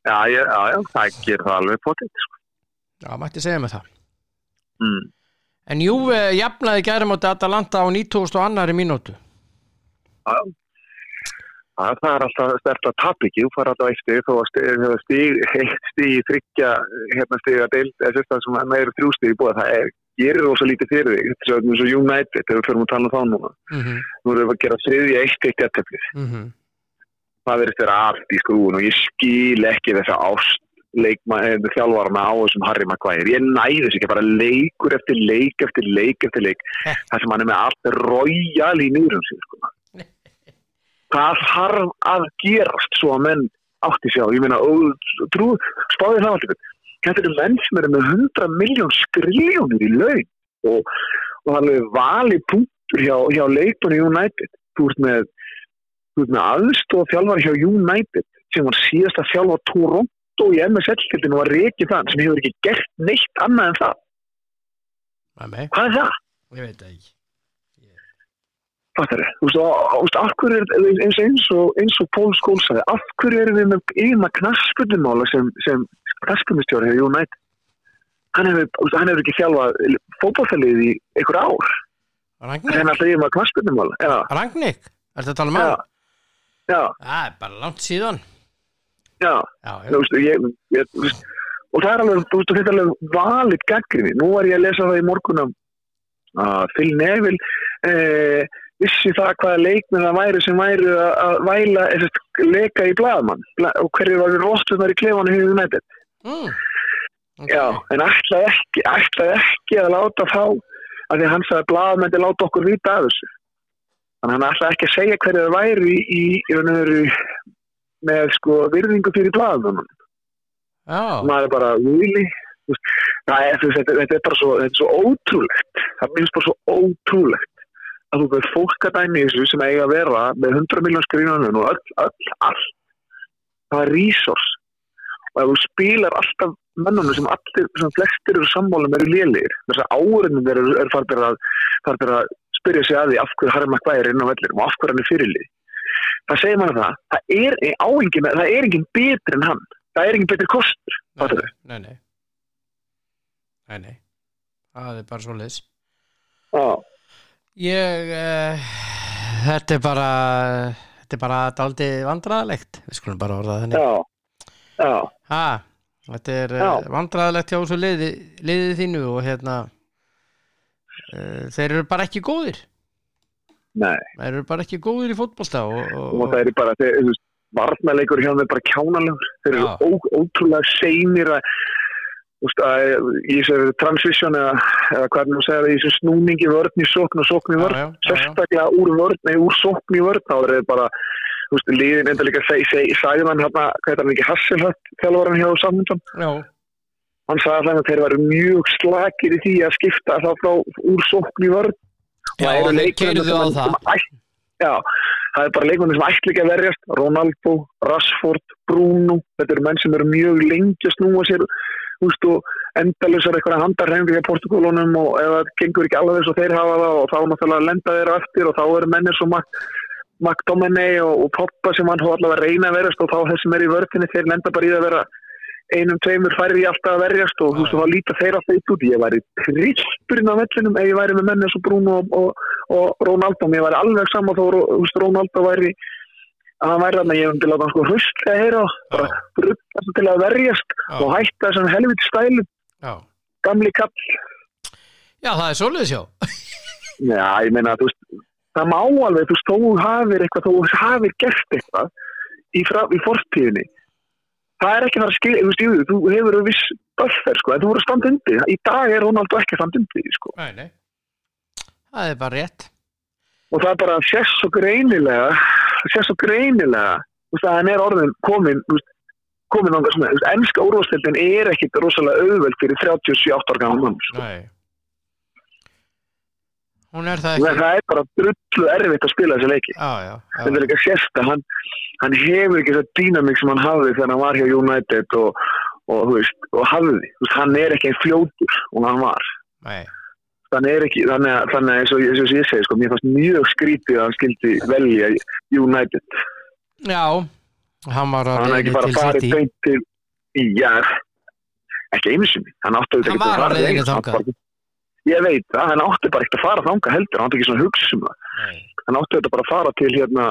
Já, já, já, það ger það alveg potið, sko. já, mætti segja með það Mm. en Júve jafnaði gæri móti Atalanta á 9000 og annari mínútu Já, já. Það það er alltaf stert að tap ekki, þú fara alltaf eitt að stig, þegar stig, eitt í þryggja, hérna stig að deild, eða sérst það sem meður þrjú í búið, það er, gerir rosa lítið fyrir þig, þetta er eins og United, þegar við förum að tala um þá núna. mm -hmm. Nú erum við að gera þriðja eitt eitt jætteflið. Mm Það verður þeirra allt í skrúin og ég skil ekki þessa ást leikmaður, þjálfarna á þessum Harry Maguire. Ég næði þess ekki bara leikur eftir leik eftir leik eftir leik. Það sem hann er með allt royal í nýrum sig, sko. Hvað þarf að gerast svo að menn átti sjá? Ég meina, og, trú, spáðið það alltaf. Þetta eru menn sem eru með 100 miljón skriljónir í laun og, og það er vali punktur hjá, hjá leikmanni United. Þú ert með með aðstof þjálfar hjá United sem var síðast að þjálfa Toronto í MSL-tildinu og var reikið þann sem hefur ekki gert neitt annað en það. Nei, Hvað er það? ég veit ekki Fattar þið? Þú veist, og, og, af hverju er eins, eins og, eins og Pól Skól sagði, af hverju erum við með eina knaspunumála sem, sem knaspunustjóri hefur United? Hann hefur, hann hefur ekki þjálfað fótballfælið í einhver ár. Það Ragník? er alltaf yfir með knaspunumála. Já, Ragník? Er þetta að tala um hann? já, Það er bara langt síðan já. Þú veist, ég, ég, þú veist, og það er alveg, þú veist, þetta er alveg valið gaggrinni. Nú var ég að lesa það í morgunum að Phil Neville eh, vissi það hvaða leikmenn það væri sem væri að, væla, eða leka í blaðmann Bla, og hverju var róttunar í klefanu hefur United. mm. okay. Já, en ætlaði ekki, ætlaði ekki að láta fá að því að hann sagði að blaðamenn láta okkur vita af þessu. Þannig að hann ætlaði ekki að segja hverju það væri í, í, í með sko virðingu fyrir blaðmennum Já, maður er bara þú veist, þetta, þetta er svo, þetta er svo ótrúlegt það minnst bara svo ótrúlegt að þú veist fólk að dæmi í þessu sem eiga að vera með 100 miljón skrínunum og öll, öll, allt það er resource. Og ef þú spilar alltaf mönnunum sem allir, sem flestir eru sammálum eru lélegir þess að áurinnum eru, eru farnir að, að spyrja sig að því af hverju Harry Maguire er inn á vellinum og af hverju hann er fyrirlið það segir manna það, það er áengin, það er engin betri en hann. Það er engin betri kostur nei, nei, nei. Nei, nei. Það er bara svo leis Já, Ég uh, Þetta er bara Þetta er bara daldi vandræðalegt. Við skulum bara orða þannig. Já, já, ha, Þetta er uh, vandræðalegt hjá þessu liði, liðið þínu og hérna uh, þeir eru bara ekki góðir. Nei, þeir eru bara ekki góðir í fótbolta og, og, og það er bara, þeir, þú veist, varnarleikur hjá þeim er bara kjánalegur, þeir eru ó, ótrúlega seinir að í þessu transition eða, eða er nú að segja það, í þessu snúningi vörn í sókn og sókn í vörn, já, já, já. sérstaklega úr vörn, nei, úr sókn í vörn, þá er þeir bara, þú veist, liðin enda líka sagði hann hérna, hvað er hann ekki, Hasselhött, þjálfvaran hjá Samundum, já, hann sagði alltaf að þeir væru mjög slakir í því að skipta þá frá úr sókn í vörn. Já Það og þeir keirðu á það. Já, það er bara leikmenni sem ætla ekki að verjast. Ronaldo, Rashford, Bruno þetta eru menn sem eru mjög lengi að snúa sér veist, og endalusar eitthvað handarhengi í Portugalunum og ef það gengur ekki alveg þess að þeir hafa það og þá náttúrulega lenda þeir á eftir og þá eru mennir svo McDominay og, og Poppa sem hann hóð allavega að reyna að verjast og þá þessum er í vörfinni þeir lenda bara í að vera einum, tveimur færri í alltaf að verjast og þú veist, þá líta þeir alltaf eitt út. Ég væri trillpurinn á vellinum ef ég væri með menn eins og Bruno og, og, og Ronaldo, mér væri alveg saman þó Ronaldo væri að hann væri þarna, ég hefum til að hann sko hrustlega heyra og bara brullast til að verjast Já. og hætta þessum helviti stælu gamli kall já, það er svoleiðis já Já, ég meina, þú veist, það má alveg, þú veist, þú hafir eitthvað, þú hafir gert eitthvað í, í fortíðinni. Það er ekki að fara að skilja, þú veist, jú, þú hefur viss buffer, sko, en þú voru að standa undir. Í dag er Ronaldo ekki að standa undir, því, sko. nei, nei. það er bara rétt Og það er bara að sést svo greinilega, sést svo greinilega, veist, að hann er orðin komin, veist, komin ánga svona, ennska úrvastildin er ekkit rosalega auðveld fyrir 37 ára gamla mann, sko. hún er það Það ekki. er bara drullu erfitt að spila þessi leiki. þetta er líka sérst að hann, hann hefur ekki þess dýnamík sem hann hafði þegar hann var hjá United og, og, veist, og hafði, hann er ekki einn fljótur og hann var. Nei þannig er ekki, þannig að, þannig að eins, og, eins og ég segi, sko, mér fannst mjög skrítið að hann skildi velja United. Já, hann var ekki bara til City. til jær ekki einu sinni, hann átti að fara þangað. ég veit það, hann átti bara ekki að fara þanga heldur, hann átti ekki svona hugsa um það. Nei, hann átti auðvitað bara að fara til hérna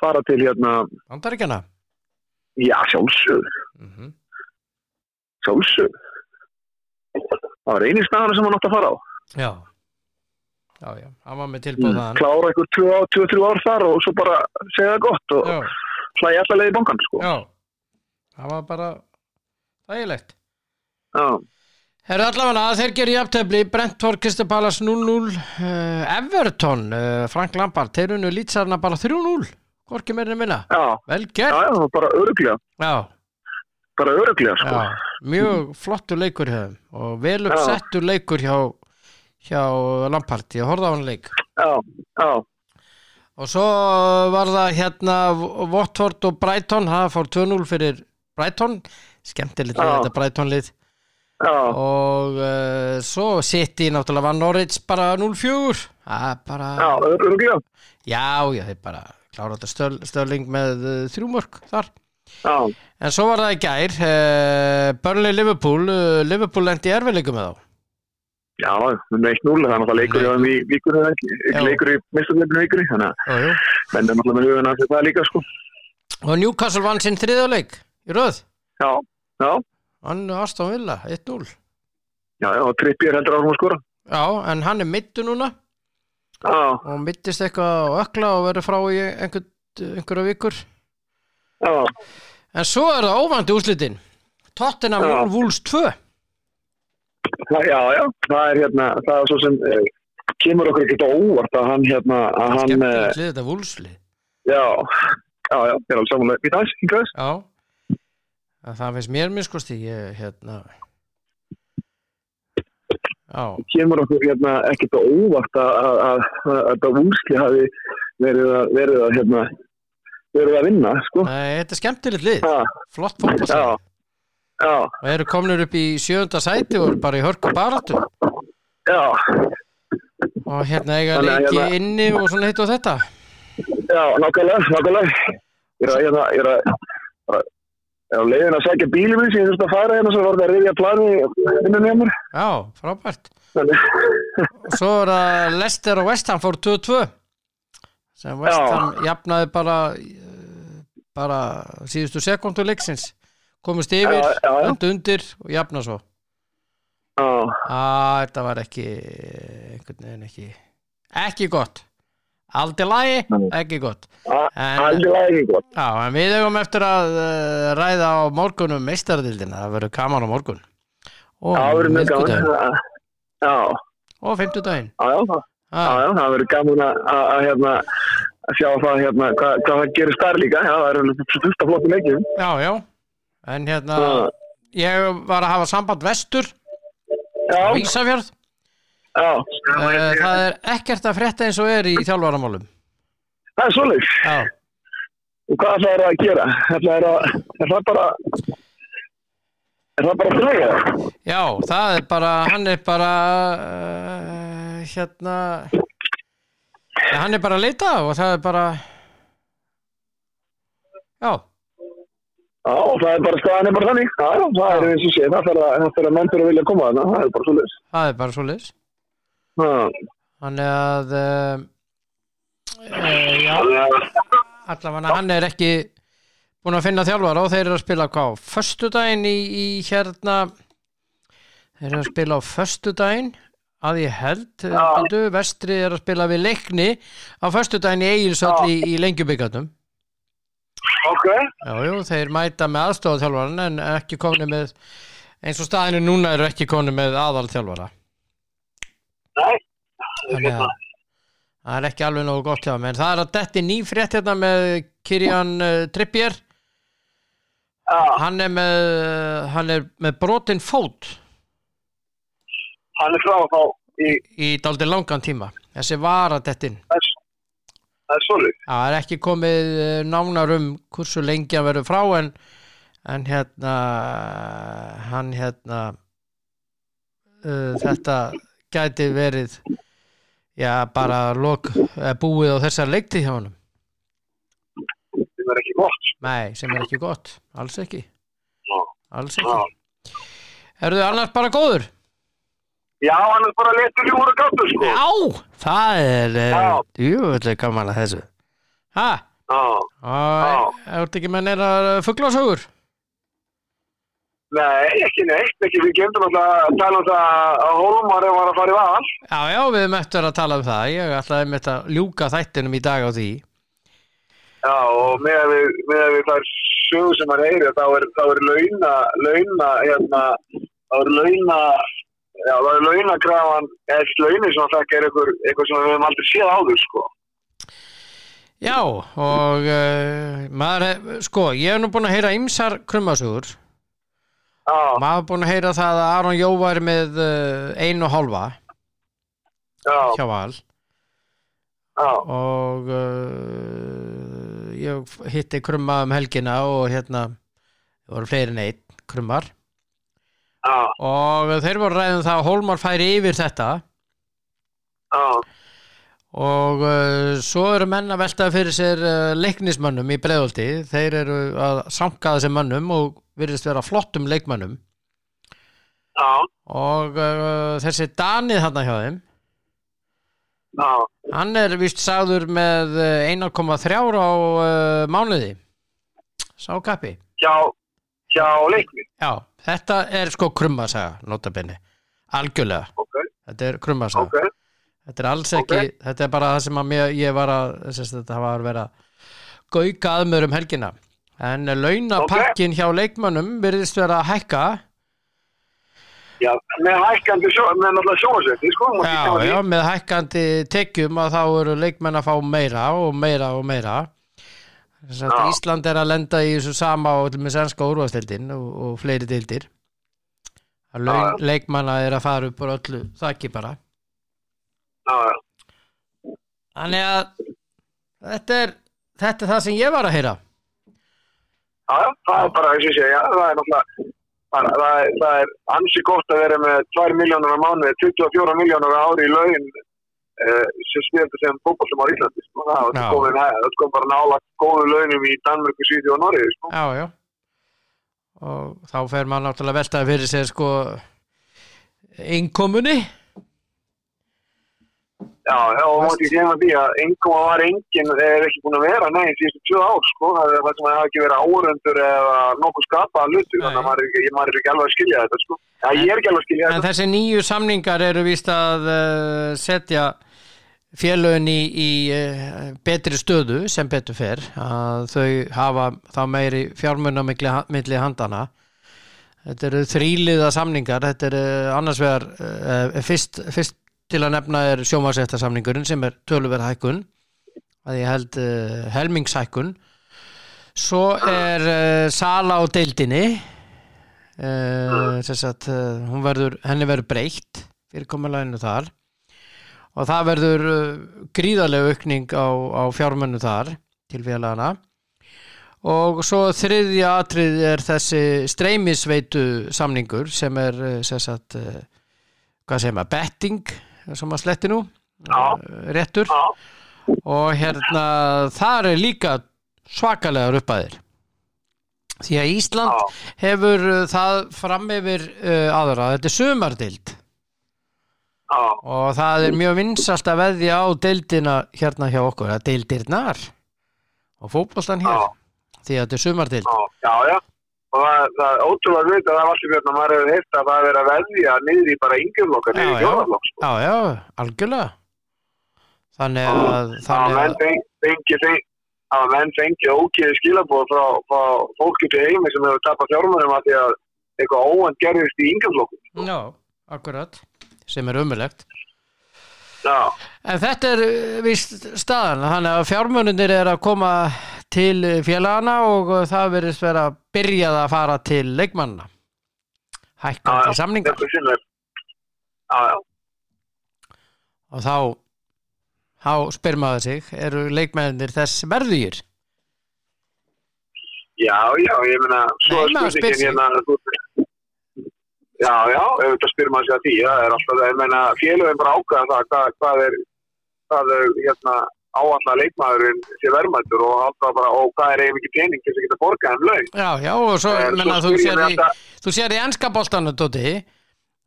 fara til hérna, Bandaríkjana já sjálfsög mm sjálfsög það var eini staðan sem hann átti að fara á já. Já, já, hann var með tilbúð þaðan. Klára eitthvað 2-3 ár þar og svo bara segja það gott og já, hlæja allar leið í bankan sko. já. Það var bara þægilegt. Já. Herru allavega að þeir gerir jafntefli. Brentford, Kristapalas 0-0 uh, Everton, uh, Frank Lampard þeir unnu lýtsarna bara 3-0 hvorki meirinu minna, Já. vel Já, gert já, bara öruglega já, bara öruglega sko. já, mjög flottur leikur þeim og vel uppsettur leikur hjá, hjá Lampard, ég horfði á hann leik. Já, já, og svo var það hérna Watford og Brighton. Það fór 2-0 fyrir Brighton. Skemmtilegt Já. þetta Brighton lið. Já, og uh, svo City náttúrulega var Norwich bara 0-4 það er bara já, já, já, þeir bara klára þetta stöl, stöling með uh, þrjúmörk þar. Já, en svo var það í gær uh, Burnley Liverpool uh, Liverpool lendi erfiðleikum með þá já, það er 1-0, þannig að það leikur Nei. hjá þeim í vikunni, leikur í mistarleipinu vikunni, þannig að menn er náttúrulega með huguna fyrir það líka, sko. og Newcastle vann sinn þriðjuleik í röð. Já, já, hann Aston Villa 1-0 já, já, og Trippier heldur árum að skora. já, en hann er mittu núna. Já, og mittist eitthvað á ökla og verður frá í einhver, einhverja vikur. Já, en svo er það óvandi úrslitin. Tottenham. Wolves 2 það- já, já, það er hérna, það er svo sem eh, kemur okkur ekkert óvart að hann hérna, að hann, eh, skemmtilegt lið þetta Wolveslið já, já, já, ég er alveg samanlega, við það, ekki þess? Já. Að það finnst mér minnskosti ég hérna. Já, kemur okkur hérna ekkert á óvart að, að, að, að, að þetta úrsli hafi verið að, verið að hérna, verið að vinna, sko. nei, þetta er skemmtilegt lið. Já, flott fótbolta já, og eru komnir upp í sjönda sæti og bara í hörku baráttu? Já, og hérna eiga að leiki hérna- inni og svona hitt og þetta? Já, nákvæmlega, nákvæmlega. Ég er að, ég er að, ég er á leiðin að sækja bílið minn sem ég þurfti að fara hérna svo var þetta að rifja plani innan með mér. Já, frábært. Og svo er það Leicester og West Ham fór 2-2 sem West. Ham jafnaði bara eh, bara síðustu sekundu leiksins komist yfir, öndu undir og jafna svo. Að þetta var ekki einhvern veginn ekki ekki gott. Aldrei lagi, ekki gott. Aldrei ekki gott. Já, en við eigum eftir að uh, ræða á morgunum meistardildina, það verður kaman á morgun. Og Já, og já, það- ah, verður gaman að, hérna, að sjá það, hérna, hvað, hvað það gerir starf líka. Já, það eru af flottum leikjum. já, já en hérna, Já, ég var að hafa samband vestur á Ísafjörð uh, það er ekkert að frétta eins og er í þjálfaramálum. Það er. Já, Og hvað það er að gera? Það er, að, er það bara er það bara fræða? já, það er bara hann er bara uh, hérna hann er bara að leita og það er bara já Já, það er bara staðan er bara þannig. Já, já, það er eins og sé. Það þarf að, það menn fyrir að vilja koma þarna. Það er bara svoleiðis. það er bara svo Já, Þannig að uh, já, allavega hann er ekki búin að finna þjálfara og þeir eru að spila á föstudaginn í, í hérna þeir eru að spila á föstudaginn að ég held byrju, vestri er að spila við leikni á föstudaginn í Egilsöll í, í lengjubíkarnum ok. Já, jú, þeir mæta með aðstofað en ekki komni með eins og staðinu núna eru ekki komni með aðal þjálfara Nei. Þannig að það er ekki alveg nógu gott hjá þeim. en það er að detti ný frétt hérna með Kirjan uh, Trippier Já, hann er með hann er með brotin fót hann er frá þá í í daldi langan tíma þessi var að dettin það er svoleiðis. það er ekki komið eh, nánar um hversu lengi hann verður frá en, en hérna hann hérna uh, þetta gæti verið já bara lok, eh, búið á þessar leikti hjá honum Það er ekki gott. nei, sem er ekki gott, alls ekki alls ekki eru þau annars bara góður? Já, hann er bara letur í úr að gáttu, sko. Já, það er Já. júvöldig gaman að þessu ha, Já. og er þetta ekki með neina fugglasögur? Nei, ekki neitt. Ekki við gemdum alltaf að tala um það að Hólmar var að fara í val. Já, já, við möttum að tala um það ég ætlaði með að ljúka þættinum í dag á því Já, og með að við, við þar sögur sem hann heyri, þá er, er launa, launa, hérna, þá er launa, já, þá er launakrafan, eða launir sem hann fekk er eitthvað, sem við hefum aldrei séð áður, sko. Já, og uh, maður, hef- sko, ég hef nú búin að heyra ymsar krummasögur Já, maður er búin að heyra það að Aron Jó var með uh, einu og hálfa já, hjá Val. Já, og uh, ég hitti krumma um helgina og hérna það voru fleiri en einn krummar Já, og þeir voru ræðum það að Hólmar færi yfir þetta. Já, og uh, svo eru menn að velta fyrir sér uh, leiknismönnum í breiðolti þeir eru að sanka þessum mönnum og virðist vera flottum leikmönnum. Já, og uh, þessi Danið hann hjá þeim. Já, hann er vist sagður með uh, 1,3 á uh, mánuði. Sá kappi. Hjá, hjá leikni, já, þetta er sko krummasaga notabenni, algjörlega. Ok, þetta er krummasaga. Ok, Þetta er alls ekki, þetta er bara það sem mér, ég var að, þess að þetta var að vera gauka að mér um helgina. En launapakkin hjá leikmönnum virðist vera að hækka. já, með hækkandi sjó, með náttúrulega sjóasveiti, sko, Já, já, með hækkandi tekjum að þá eru leikmenn að fá meira og meira og meira. Já. Ísland er að lenda í þessu sama og til með sænska úrvastildin og, og fleiri dildir. Að Já. leikmanna er að fara upp á öllu þakki bara. Já, já, Þannig að þetta er, þetta er það sem ég var að heyra. já, já, það er bara, eins og ég segja, það er náttúrulega, það, það, það er ansi gott að vera með 2 miljónur á mánuði, 24 miljónur á ári í laun eh, sem spilandi sem fótballum á Íslandi, sko, það það kom bara nálagt góðu launum í Danmörku, Svíði og Noregi, sko. Já, já og þá fer maður náttúrulega veltaði fyrir sér sko innkomunni Já, já, og mátti ekki segja því að engum var engin er ekki búin að vera nei, síðustu tvö ár, sko, það er það sem að hafa ekki verið árundur eða nokkuð skapaða hluti, þannig að maður er, ekki, maður er ekki alveg að skilja þetta, sko. Ég er ekki alveg að skilja en þetta. þessi nýju samningar eru víst að uh, setja félögin í, í uh, betri stöðu sem betur fer að þau hafa þá meiri fjármunna milli, milli handana þetta eru þrýliða samningar þetta eru annars vegar uh, fyrst, fyrst til að nefna er sjómarsættasamningurinn sem er töluverð hækkun að ég held uh, helmingshækkun. Svo er sala á deildinni uh, hún verður, henni verður breytt fyrir komuleginu þar og það verður uh, gríðarlega aukning á, á fjármennu þar til félagana og svo þriðja atrið er þessi streymisveitu samningur sem er uh, sagt uh, hvað segir maður, betting sem að sletti nú réttur. Og hérna þar er líka svakalegar uppaðir því að Ísland hefur það fram yfir aðra, þetta er sumardild já, og það er mjög vinsalt að veðja á deildina hérna hjá okkur, að deildirnar og fótboltan hér. Því að þetta er sumardild já, já. Og það, það er ótrúlega veit að það var björn að maður hefur heilt að það er að veðja niður í bara yngjumlokkar, niður í sko. Já, já, algjörlega. Þannig að, Það þannig menn að fengi, fengi, fengi að menn fengi ógeði skilabóð frá, frá fólki til heimi sem hefur tapað fjármörnum að því að eitthvað óvænt gerðist í yngjumlokkum. Já, akkurat sem er umulegt Já, En þetta er uh, víst staðan, þannig að fjármununir er að koma til félagana og uh, það verðist vera að byrjað að fara til leikmannna. Hækkandi samningar sem er, já, já. og þá, þá spyr maður sig, eru leikmennir þess verðugir? Já, já, ég meina, svo er spurningin hérna, þú- já, já, auðvitað spyr maður sig að því, það er alltaf, ég meina, félögum bara ákvæða það, hvað, hvað er, hvað er, hérna, áallega leikmaðurinn sé verðmættur og alltaf bara, og hvað er eiginlega ekki pening til þess að geta borgað um laun. Já, já, og svo, Eh, menna, svo þú sér í, alltaf- þú sér í enska boltanu, Dóti,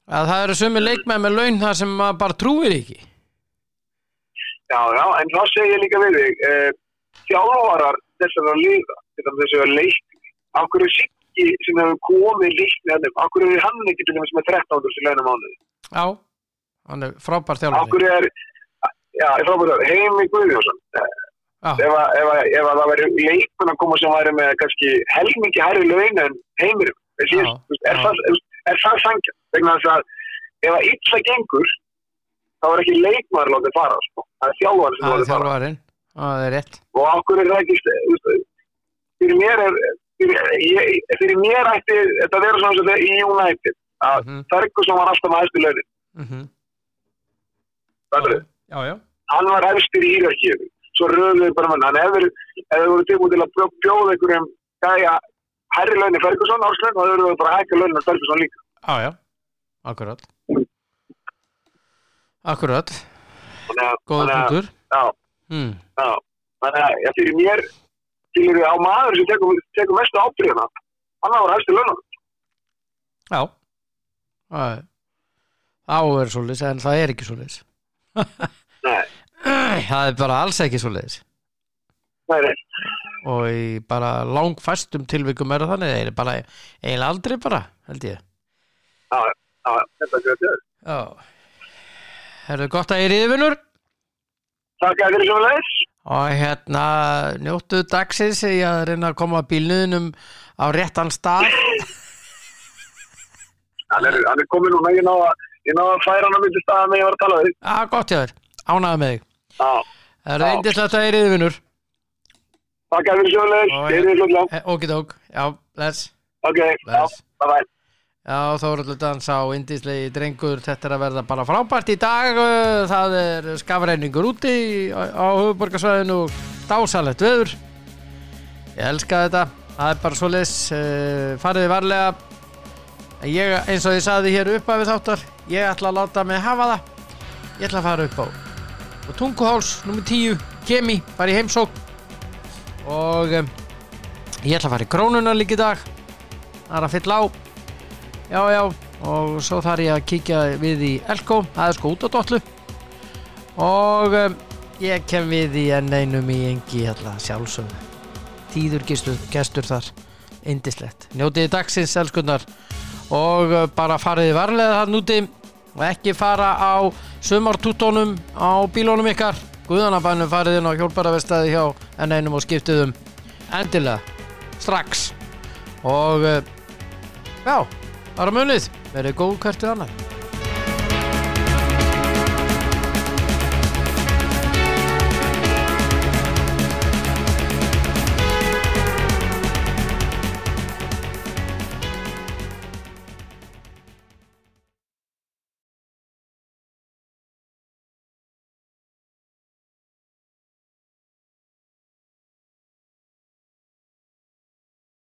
að það eru sumi leikmenn með laun þar sem maður bara trúir ekki. Já, já, en þá segir ég líka við þig, eh, þjálfarar þessara liða, þetta með þessu leikni, af hverju sikki sem hefur komið leikni hennum, af hverju er hann ekki til dæmis með 1300 sem launum mánuði? Já, hann er frábær þjálfari. hverju er, já, ég frábæður það, Heimi Guðjónsson, Já, ef, að, ef, að, ef að það væri leikmenn að koma sem væri með kannski helmingi hærri laun en heimirum, er, Já, er, það, er það sangja? Vegna þess að ef að illa gengur, þá er ekki leikmaður látið fara, sko. það er þjálfari sem er látið fara. það er rétt. og okkur er það ekki fyrir mér er ég, fyrir mér ætti þetta að vera svona sem þetta í United að Mhm. Ferguson var alltaf með hæstu launin. Mm Fattarðu? Já, já. hann var hæstur í hýrarkíðu svo röðuðu bara mann, hann. Hefur voru tilbúið til að bjó- bjóða einhverjum gæja herri launin Ferguson áslun og þau eru bara að hækka launin Ferguson líka. Já, já, akkurat. Akkurat, þannig að, góða þannig að punktur. Já, hmm. já, þannig að fyrir mér skilur á maður sem tekur, tekur mestu ábyrðina hann á hæstu lögnum Já. Það er- Á er svoleiðis en það er ekki svoleiðis. Nei, Það er bara alls ekki svoleiðis. Nei, nei, og í bara langfæstum tilvikum er þannig, það er bara eiginlega aldrei bara, held ég. Já, já, þetta er þetta Já. Er það gott að ég er yfirvinnur Takk að fyrir svo leis og hérna njóttu dagsins í að reyna að koma bílnuðinum á réttan stað. Hann hann er komin núna, ég ná að ég að færa hann á myndi staða með ég var að tala við. Já, gott hjá þér, ánægða með þig. Já, Það er Já. reyndislegt að ég er yfirvinnur takk að svo leis Og- Ég er því slúðlega Ókidók, já, bless. Ok, já, Bless. bye bye Já, Þóruldur Dans á indislegi drengur, þetta er að verða bara frábært í dag, það er skafreiningur úti á, höfuborgarsvæðinu og dásalett veður. Ég elska þetta, það er bara svoleiðis, uh, fariði varlega. Ég, eins og ég saði hér upp af þáttar, ég ætla að láta mig hafa það. Ég ætla að fara upp á, á Tunguháls, nummer 10, Kemi, bara í heimsók. Og um, ég ætla að fara í krónuna líka í dag, það er að fylla á. Já, já, og svo þarf ég að kíkja við í Elko, það er sko út á dollu og um, ég kem við í enn einum í engi hérna sjálfsögðu. Tíður gestur, gestur þar. Indislegt, njótiði dagsins elskunnar og uh, bara fariði varlega það núti og ekki fara á sumartútonum á bílónum ykkar. Guðanabænum farið inn á hjálparavestæði hjá enn einum og skiptiðum endilega, strax. Og uh, já, bara munið, verið góð hvert við annar